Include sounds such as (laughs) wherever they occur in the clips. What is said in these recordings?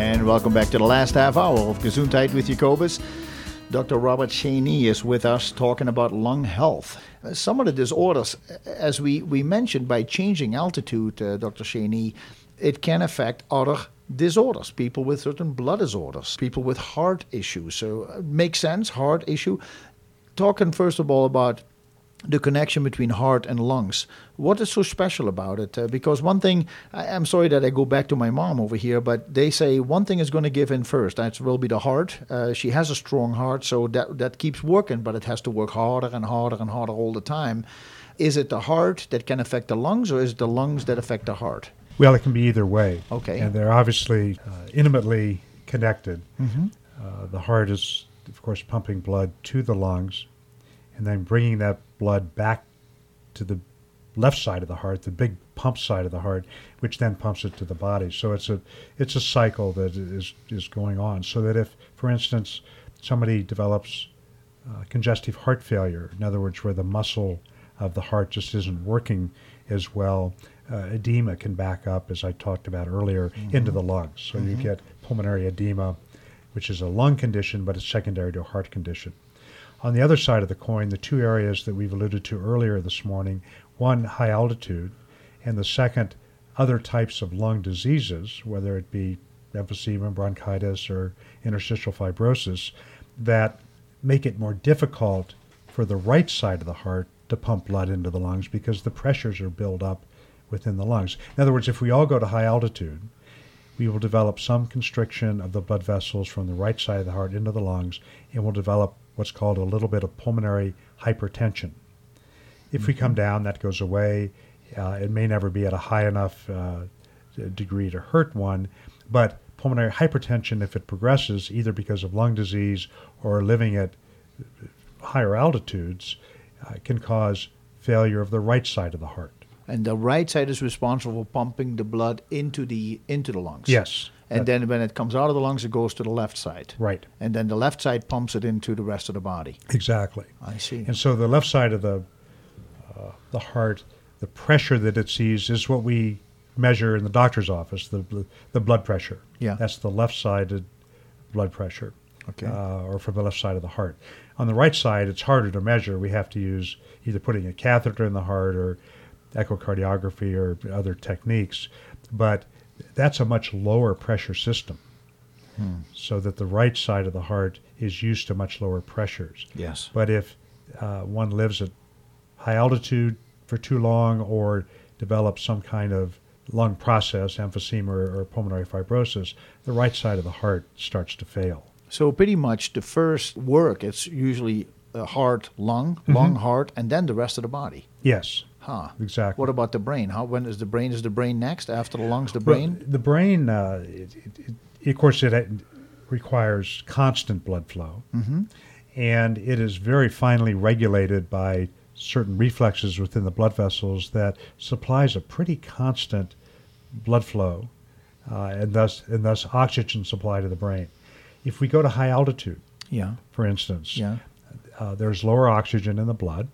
And welcome back to the last half hour of Gesundheit with Jacobus. Dr. Robert Schoene is with us talking about lung health. Some of the disorders, as we, we mentioned, by changing altitude, uh, Dr. Schoene, it can affect other disorders. People with certain blood disorders, people with heart issues. So, uh, makes sense, heart issue. Talking first of all about the connection between heart and lungs. What is so special about it? Uh, because one thing, I, I'm sorry that I go back to my mom over here, but they say one thing is going to give in first. That will be the heart. Uh, she has a strong heart, so that that keeps working, but it has to work harder and harder and harder all the time. Is it the heart that can affect the lungs, or is it the lungs that affect the heart? Well, it can be either way. Okay. And they're obviously uh, intimately connected. Mm-hmm. Uh, the heart is, of course, pumping blood to the lungs and then bringing that blood back to the left side of the heart, the big pump side of the heart, which then pumps it to the body. So it's a it's a cycle that is is going on. So that if, for instance, somebody develops uh, congestive heart failure, in other words, where the muscle of the heart just isn't working as well, uh, edema can back up, as I talked about earlier, into the lungs. So you get pulmonary edema, which is a lung condition, but it's secondary to a heart condition. On the other side of the coin, the two areas that we've alluded to earlier this morning one, high altitude, and the second, other types of lung diseases, whether it be emphysema, bronchitis, or interstitial fibrosis, that make it more difficult for the right side of the heart to pump blood into the lungs because the pressures are built up within the lungs. In other words, if we all go to high altitude, we will develop some constriction of the blood vessels from the right side of the heart into the lungs, and we'll develop what's called a little bit of pulmonary hypertension. If we come down, that goes away. Uh, it may never be at a high enough uh, degree to hurt one, but pulmonary hypertension, if it progresses, either because of lung disease or living at higher altitudes, uh, can cause failure of the right side of the heart. And the right side is responsible for pumping the blood into the into the lungs. Yes. And then when it comes out of the lungs, it goes to the left side. right. And then the left side pumps it into the rest of the body. Exactly. I see. And so the left side of the uh, the heart, the pressure that it sees is what we measure in the doctor's office, the the blood pressure. Yeah. That's the left-sided blood pressure. Okay. Uh, or from the left side of the heart. On the right side, it's harder to measure. We have to use either putting a catheter in the heart or echocardiography or other techniques. But that's a much lower pressure system. So that the right side of the heart is used to much lower pressures. Yes. But if uh, one lives at high altitude for too long or develops some kind of lung process, emphysema or, or pulmonary fibrosis, the right side of the heart starts to fail. So pretty much the first work, it's usually a heart, lung, Mm-hmm. lung, heart, and then the rest of the body. Yes, Huh. exactly. What about the brain? How when is the brain? Is the brain next after the lungs? The Well, brain? the brain, uh, it, it, it, of course, it requires constant blood flow, Mm-hmm. and it is very finely regulated by certain reflexes within the blood vessels that supplies a pretty constant blood flow, uh, and thus and thus oxygen supply to the brain. If we go to high altitude, Yeah. for instance, Yeah. uh, there's lower oxygen in the blood,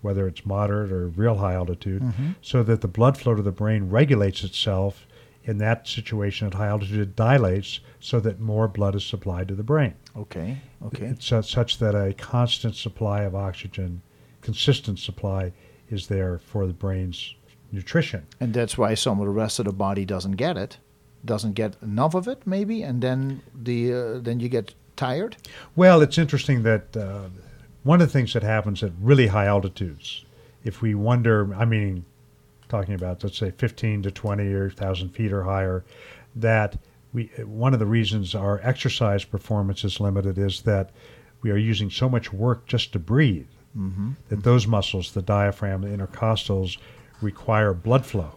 whether it's moderate or real high altitude, Mhm. so that the blood flow to the brain regulates itself. In that situation at high altitude, it dilates so that more blood is supplied to the brain. Okay. Okay. It's such, such that a constant supply of oxygen, consistent supply, is there for the brain's nutrition. And that's why some of the rest of the body doesn't get it, doesn't get enough of it, maybe, and then the uh, then you get tired. Well, it's interesting that uh, one of the things that happens at really high altitudes, if we wonder, I mean, talking about let's say 15 to 20 or 1,000 feet or higher, that we one of the reasons our exercise performance is limited is that we are using so much work just to breathe Mm-hmm. that those muscles, the diaphragm, the intercostals, require blood flow.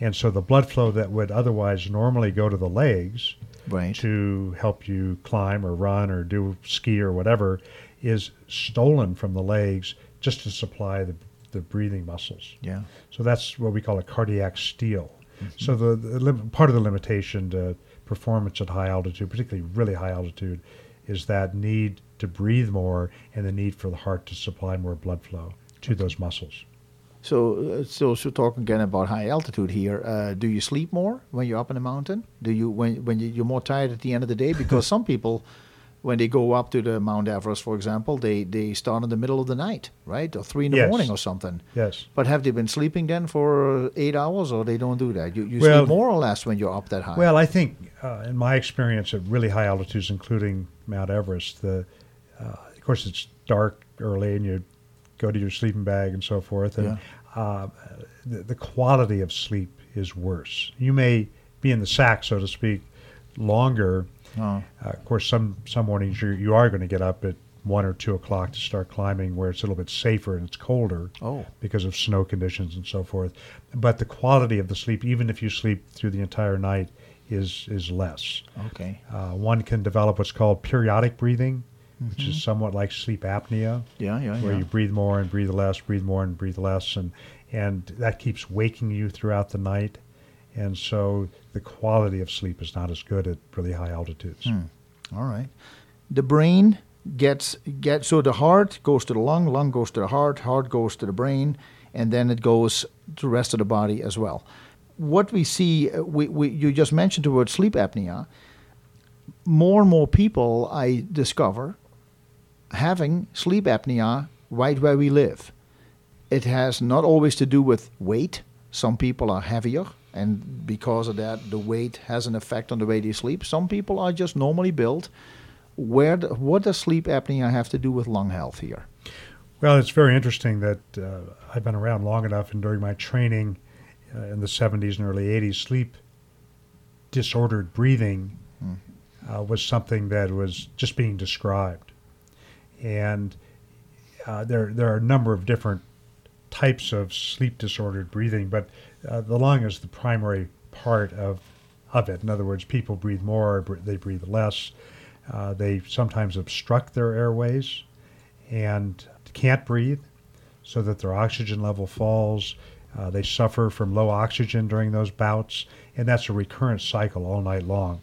And so the blood flow that would otherwise normally go to the legs Right. to help you climb or run or do ski or whatever is stolen from the legs just to supply the, the breathing muscles. Yeah. So that's what we call a cardiac steal. So the, the lim- part of the limitation to performance at high altitude, particularly really high altitude, is that need to breathe more and the need for the heart to supply more blood flow to those muscles. So, uh, so, so talking again about high altitude here. Uh, do you sleep more when you're up in the mountain? Do you when when you're more tired at the end of the day? Because (laughs) some people, when they go up to the Mount Everest, for example, they they start in the middle of the night, right, or three in the Yes. morning or something. Yes. But have they been sleeping then for eight hours, or they don't do that? You, you Well- sleep more or less when you're up that high? Well, I think uh, in my experience at really high altitudes, including Mount Everest, the uh, of course it's dark early and you go to your sleeping bag and so forth, and uh, the, the quality of sleep is worse. You may be in the sack, so to speak, longer. Oh. Uh, of course, some some mornings you you are going to get up at one or two o'clock to start climbing, where it's a little bit safer and it's colder Oh. because of snow conditions and so forth. But the quality of the sleep, even if you sleep through the entire night, is is less. okay. Uh, one can develop what's called periodic breathing, which is somewhat like sleep apnea, Yeah, yeah, where yeah. you breathe more and breathe less, breathe more and breathe less, and and that keeps waking you throughout the night. And so the quality of sleep is not as good at really high altitudes. All right. The brain gets gets so the heart goes to the lung, lung goes to the heart, heart goes to the brain, and then it goes to the rest of the body as well. What we see, uh, we, we you just mentioned the word sleep apnea. More and more people I discover having sleep apnea right where we live. It has not always to do with weight. Some people are heavier, and because of that, the weight has an effect on the way they sleep. Some people are just normally built. Where the, what does sleep apnea have to do with lung health here? Well, it's very interesting that uh, I've been around long enough, and during my training uh, in the 70s and early 80s, sleep disordered breathing uh, was something that was just being described. And uh, there, there are a number of different types of sleep disordered breathing, but uh, the lung is the primary part of, of it. In other words, people breathe more, they breathe less. Uh, they sometimes obstruct their airways and can't breathe, so that their oxygen level falls. Uh, they suffer from low oxygen during those bouts, and that's a recurrent cycle all night long.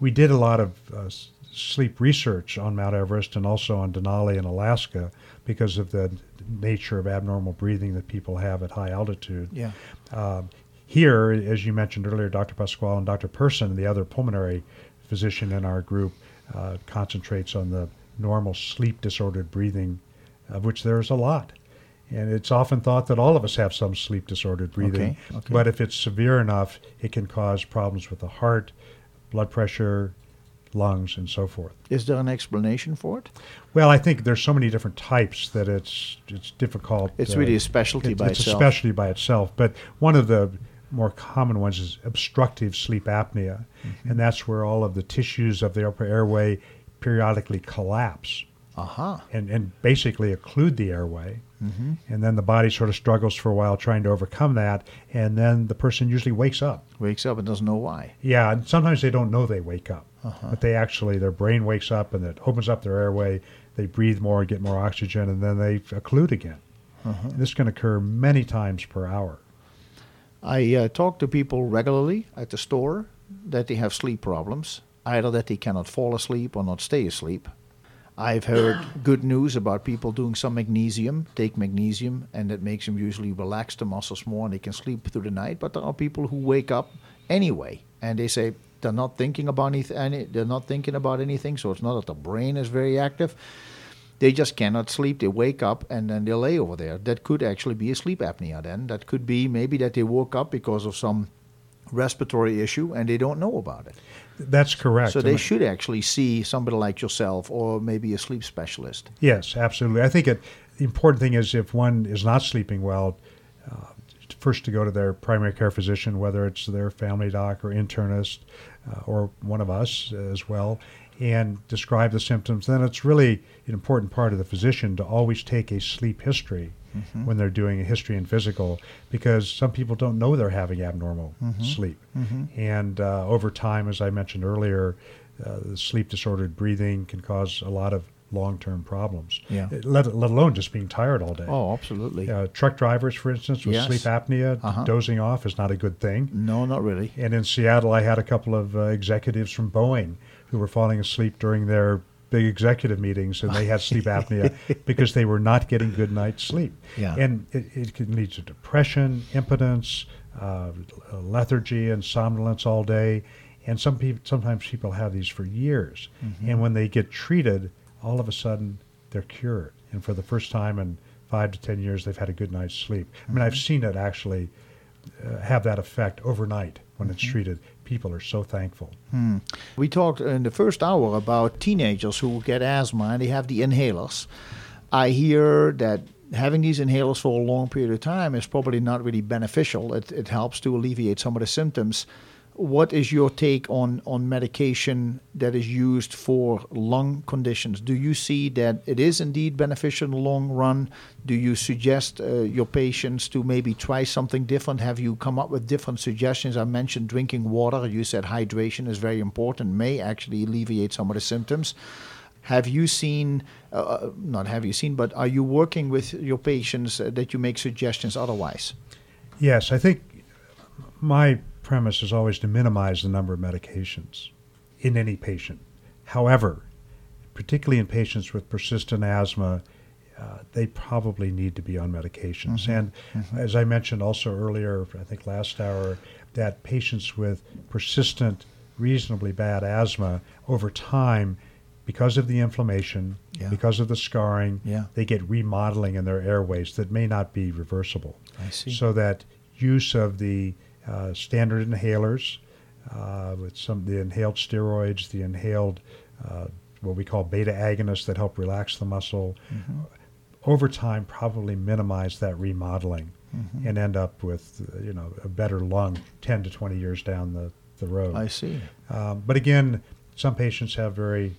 We did a lot of uh, sleep research on Mount Everest and also on Denali in Alaska because of the nature of abnormal breathing that people have at high altitude. Yeah. Um, here, as you mentioned earlier, Dr. Pasquale and Dr. Person, the other pulmonary physician in our group, uh, concentrates on the normal sleep disordered breathing, of which there's a lot. And it's often thought that all of us have some sleep disordered breathing. Okay, okay. But if it's severe enough, it can cause problems with the heart, blood pressure, lungs, and so forth. Is there an explanation for it? Well, I think there's so many different types that it's it's difficult. It's uh, really a specialty it- by it's itself. It's a specialty by itself. But one of the more common ones is obstructive sleep apnea, Mm-hmm. and that's where all of the tissues of the upper airway periodically collapse Aha. and, and basically occlude the airway. Mm-hmm. And then the body sort of struggles for a while trying to overcome that, and then the person usually wakes up. Wakes up and doesn't know why. Yeah, and sometimes they don't know they wake up, Uh-huh. but they actually their brain wakes up and it opens up their airway. They breathe more, get more oxygen, and then they occlude again. Uh-huh. This can occur many times per hour. I uh, talk to people regularly at the store that they have sleep problems, either that they cannot fall asleep or not stay asleep. I've heard good news about people doing some magnesium, take magnesium, and that makes them usually relax the muscles more and they can sleep through the night. But there are people who wake up anyway and they say they're not thinking about any, they're not thinking about anything, so it's not that the brain is very active. They just cannot sleep. They wake up and then they lay over there. That could actually be a sleep apnea. Then that could be maybe that they woke up because of some respiratory issue and they don't know about it. That's correct. So they And- should actually see somebody like yourself or maybe a sleep specialist. Yes, absolutely. I think it, the important thing is if one is not sleeping well, uh, first to go to their primary care physician, whether it's their family doc or internist uh, or one of us as well, and describe the symptoms. Then it's really an important part of the physician to always take a sleep history when they're doing a history and physical, because some people don't know they're having abnormal sleep, and uh, over time, as I mentioned earlier, uh, the sleep disordered breathing can cause a lot of long-term problems. Yeah. Let, let alone just being tired all day. Oh, absolutely. Uh, truck drivers, for instance, with Yes. sleep apnea, Uh-huh. dozing off is not a good thing. No, not really. And in Seattle, I had a couple of uh, executives from Boeing who were falling asleep during their big executive meetings and they had sleep (laughs) apnea because they were not getting good night's sleep. Yeah. And it, it can lead to depression, impotence, uh, lethargy, and somnolence all day. And some people, sometimes people have these for years. And when they get treated, all of a sudden they're cured. And for the first time in five to ten years, they've had a good night's sleep. I mean, I've seen it actually uh, have that effect overnight when it's treated. People are so thankful. Hmm. We talked in the first hour about teenagers who get asthma and they have the inhalers. I hear that having these inhalers for a long period of time is probably not really beneficial. It, it helps to alleviate some of the symptoms. What is your take on, on medication that is used for lung conditions? Do you see that it is indeed beneficial in the long run? Do you suggest uh, your patients to maybe try something different? Have you come up with different suggestions? I mentioned drinking water. You said hydration is very important, may actually alleviate some of the symptoms. Have you seen, uh, not have you seen, but are you working with your patients uh, that you make suggestions otherwise? Yes, I think my premise is always to minimize the number of medications in any patient. However, particularly in patients with persistent asthma, uh, they probably need to be on medications. And as I mentioned also earlier, I think last hour, that patients with persistent, reasonably bad asthma over time, because of the inflammation, Yeah. because of the scarring, Yeah. they get remodeling in their airways that may not be reversible. I see. So that use of the standard inhalers, uh, with some the inhaled steroids, the inhaled uh, what we call beta agonists that help relax the muscle, Mm-hmm. over time probably minimize that remodeling Mm-hmm. and end up with uh, you know a better lung 10 to 20 years down the, the road. I see. Um, but again, some patients have very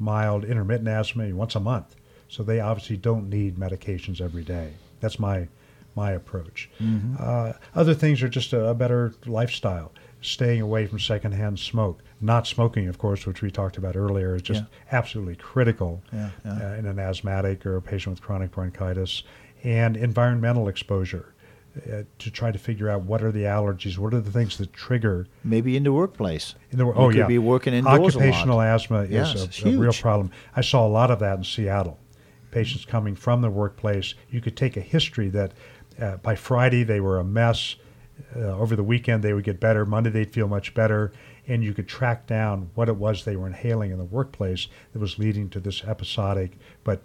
mild intermittent asthma once a month, so they obviously don't need medications every day. That's my my approach. Uh, other things are just a, a better lifestyle, staying away from secondhand smoke. Not smoking, of course, which we talked about earlier, is just absolutely critical Yeah, yeah. Uh, in an asthmatic or a patient with chronic bronchitis, and environmental exposure. Uh, to try to figure out what are the allergies, what are the things that trigger Maybe in the workplace. in the, You oh could yeah, be working indoors. Occupational asthma is it's a, a real problem. I saw a lot of that in Seattle. Patients coming from the workplace, you could take a history that uh, by Friday they were a mess. Uh, over the weekend they would get better. Monday they'd feel much better, and you could track down what it was they were inhaling in the workplace that was leading to this episodic but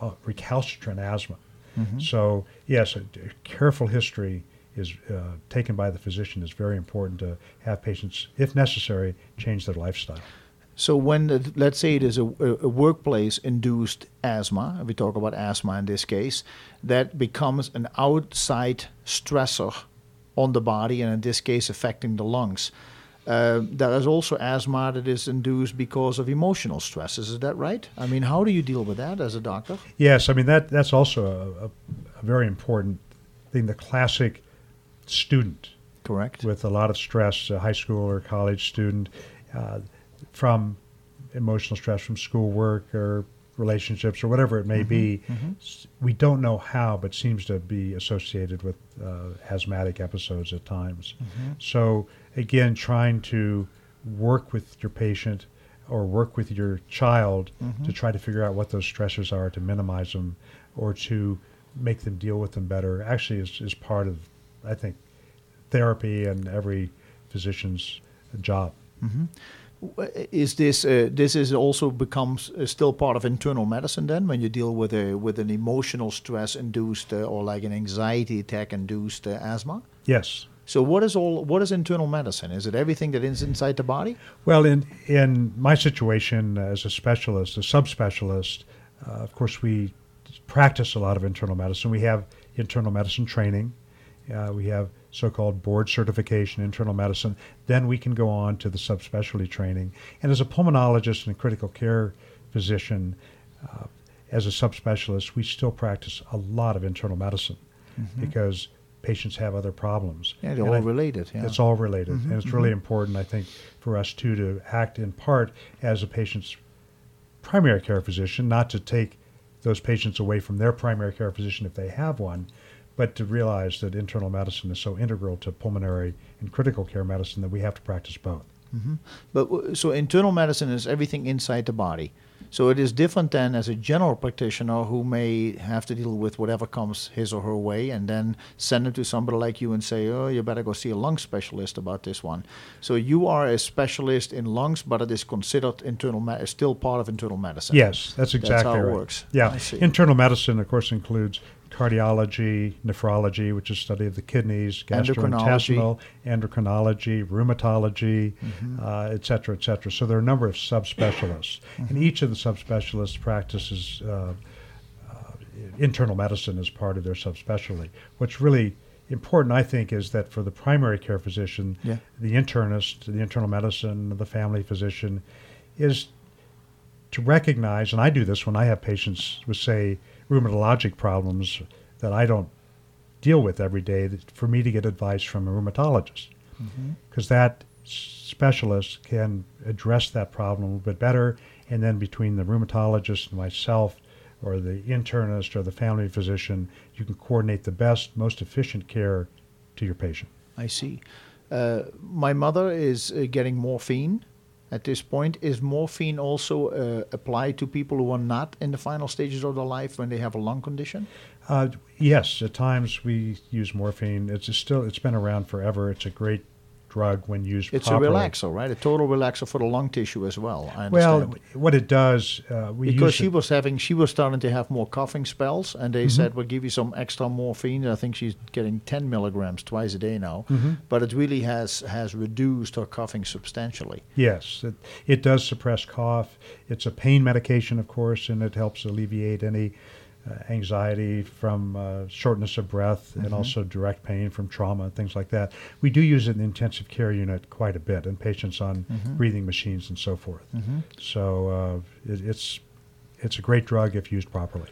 uh, recalcitrant asthma. Mm-hmm. So yes, a, a careful history is uh, taken by the physician is very important to have patients, if necessary, change their lifestyle. So when the, let's say it is a, a workplace induced asthma, we talk about asthma in this case, that becomes an outside stressor on the body, and in this case affecting the lungs. Uh, there is also asthma that is induced because of emotional stresses. Is that right? I mean, how do you deal with that as a doctor? Yes, I mean that that's also a, a, a very important thing. The classic student Correct. with a lot of stress, a high school or college student, uh, from emotional stress from schoolwork or relationships or whatever it may mm-hmm. be. Mm-hmm. S- We don't know how, but seems to be associated with uh, asthmatic episodes at times. Mm-hmm. So again, trying to work with your patient or work with your child to try to figure out what those stressors are to minimize them or to make them deal with them better actually is, is part of, I think, therapy and every physician's job. Is this uh, this is also becomes uh, still part of internal medicine then when you deal with a with an emotional stress induced uh, or like an anxiety attack induced uh, asthma? Yes. So what is all what is internal medicine? Is it everything that is inside the body? Well, in in my situation as a specialist, a subspecialist, uh, of course we practice a lot of internal medicine. We have internal medicine training. Uh, we have so-called board certification internal medicine. Then we can go on to the subspecialty training. And as a pulmonologist and a critical care physician, uh, as a subspecialist, we still practice a lot of internal medicine mm-hmm. because patients have other problems. Yeah, they're And all I- related. Yeah. it's all related, mm-hmm, and it's really mm-hmm. important, I think, for us too to act in part as a patient's primary care physician, not to take those patients away from their primary care physician if they have one, but to realize that internal medicine is so integral to pulmonary and critical care medicine that we have to practice both. Mm-hmm. But so internal medicine is everything inside the body. So it is different than as a general practitioner who may have to deal with whatever comes his or her way and then send it to somebody like you and say, oh, you better go see a lung specialist about this one. So you are a specialist in lungs, but it is considered internal, me- still part of internal medicine. Yes, that's exactly how it works. Yeah, internal medicine, of course, includes cardiology, nephrology, which is study of the kidneys, gastrointestinal, endocrinology, rheumatology, Mm-hmm. uh, et cetera, et cetera. So there are a number of subspecialists, Mm-hmm. and each of the subspecialists practices uh, uh, internal medicine as part of their subspecialty. What's really important, I think, is that for the primary care physician, Yeah. the internist, the internal medicine, the family physician, is to recognize, and I do this when I have patients with, say, rheumatologic problems that I don't deal with every day, for me to get advice from a rheumatologist. Because that specialist can address that problem a little bit better. And then between the rheumatologist and myself, or the internist or the family physician, you can coordinate the best, most efficient care to your patient. I see. Uh, my mother is uh, getting morphine at this point. Is morphine also uh, applied to people who are not in the final stages of their life when they have a lung condition? Uh, yes, at times we use morphine. It's still it's been around forever. It's a great drug when used It's properly. It's a relaxer, right? A total relaxer for the lung tissue as well. I Well, what it does, uh, we because use she it- was having, she was starting to have more coughing spells, and they Mm-hmm. said we'll give you some extra morphine. I think she's getting 10 milligrams twice a day now, Mm-hmm. but it really has has reduced her coughing substantially. Yes, it, it does suppress cough. It's a pain medication, of course, and it helps alleviate any anxiety from uh, shortness of breath and also direct pain from trauma and things like that. We do use it in the intensive care unit quite a bit, and patients on breathing machines and so forth. So uh, it, it's it's a great drug if used properly.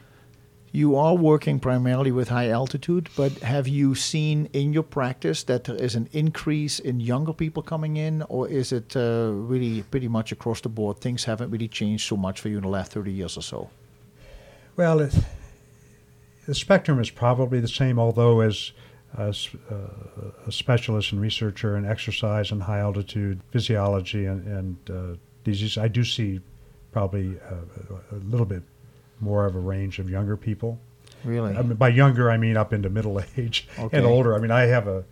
You are working primarily with high altitude, but have you seen in your practice that there is an increase in younger people coming in, or is it uh, really pretty much across the board? Things haven't really changed so much for you in the last 30 years or so. Well, it, the spectrum is probably the same, although as a, s- uh, a specialist and researcher in exercise and high altitude physiology and, and uh, disease, I do see probably a, a little bit more of a range of younger people. Really? I mean, by younger, I mean up into middle (laughs) age Okay. and older. I mean, I have a,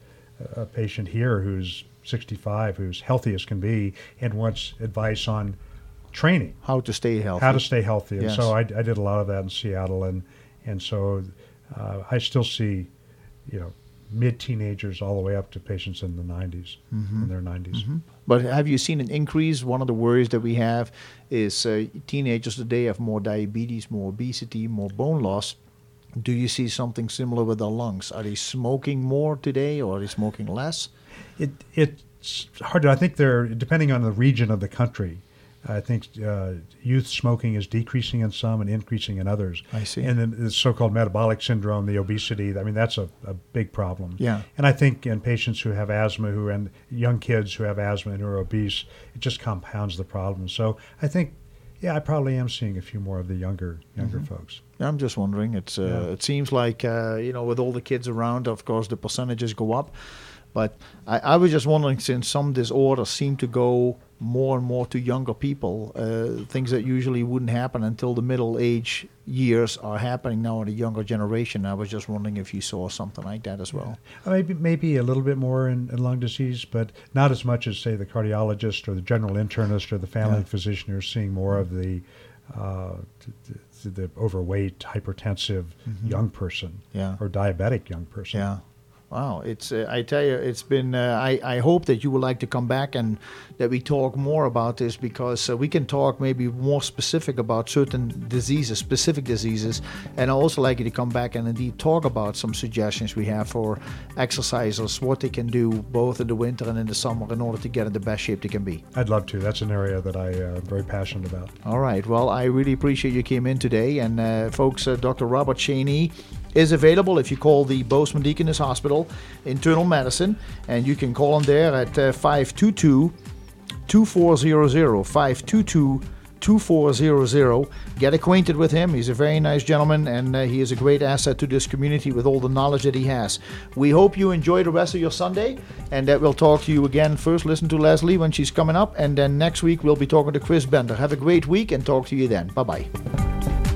a patient here who's 65, who's healthy as can be, and wants advice on training How to stay healthy? how to stay healthy. And Yes. so I, I did a lot of that in Seattle, and and so uh, I still see, you know, mid teenagers all the way up to patients in the 90s, Mm-hmm. in their 90s. But have you seen an increase? One of the worries that we have is uh, teenagers today have more diabetes, more obesity, more bone loss. Do you see something similar with their lungs? Are they smoking more today, or are they smoking less? It it's hard to. I think they're depending on the region of the country. I think uh, youth smoking is decreasing in some and increasing in others. I see. And then the so-called metabolic syndrome, the obesity. I mean, that's a, a big problem. Yeah. And I think in patients who have asthma, who and young kids who have asthma and who are obese, it just compounds the problem. So I think, yeah, I probably am seeing a few more of the younger younger Mm-hmm. folks. I'm just wondering. It's uh, Yeah. it seems like uh, you know with all the kids around, of course the percentages go up. But I, I was just wondering, since some disorders seem to go more and more to younger people, uh, things that usually wouldn't happen until the middle age years are happening now in the younger generation. I was just wondering if you saw something like that as well. Uh, Maybe maybe a little bit more in, in lung disease, but not as much as say the cardiologist or the general internist or the family Yeah. physician who are seeing more of the uh, t- t- the overweight, hypertensive young person Mm-hmm. Yeah. or diabetic young person. Yeah. Wow, it's uh, I tell you, it's been. Uh, I I hope that you would like to come back and that we talk more about this because uh, we can talk maybe more specific about certain diseases, specific diseases, and I also like you to come back and indeed talk about some suggestions we have for exercisers, what they can do both in the winter and in the summer in order to get in the best shape they can be. I'd love to. That's an area that I uh, am very passionate about. All right. Well, I really appreciate you came in today. And uh, folks, uh, Dr. Robert Schoene is available if you call the Bozeman Deaconess Hospital Internal Medicine. And you can call him there at uh, 522 2400. 522 2400. Get acquainted with him. He's a very nice gentleman and uh, he is a great asset to this community with all the knowledge that he has. We hope you enjoy the rest of your Sunday and that we'll talk to you again. First, listen to Leslie when she's coming up, and then next week we'll be talking to Chris Bender. Have a great week and talk to you then. Bye bye.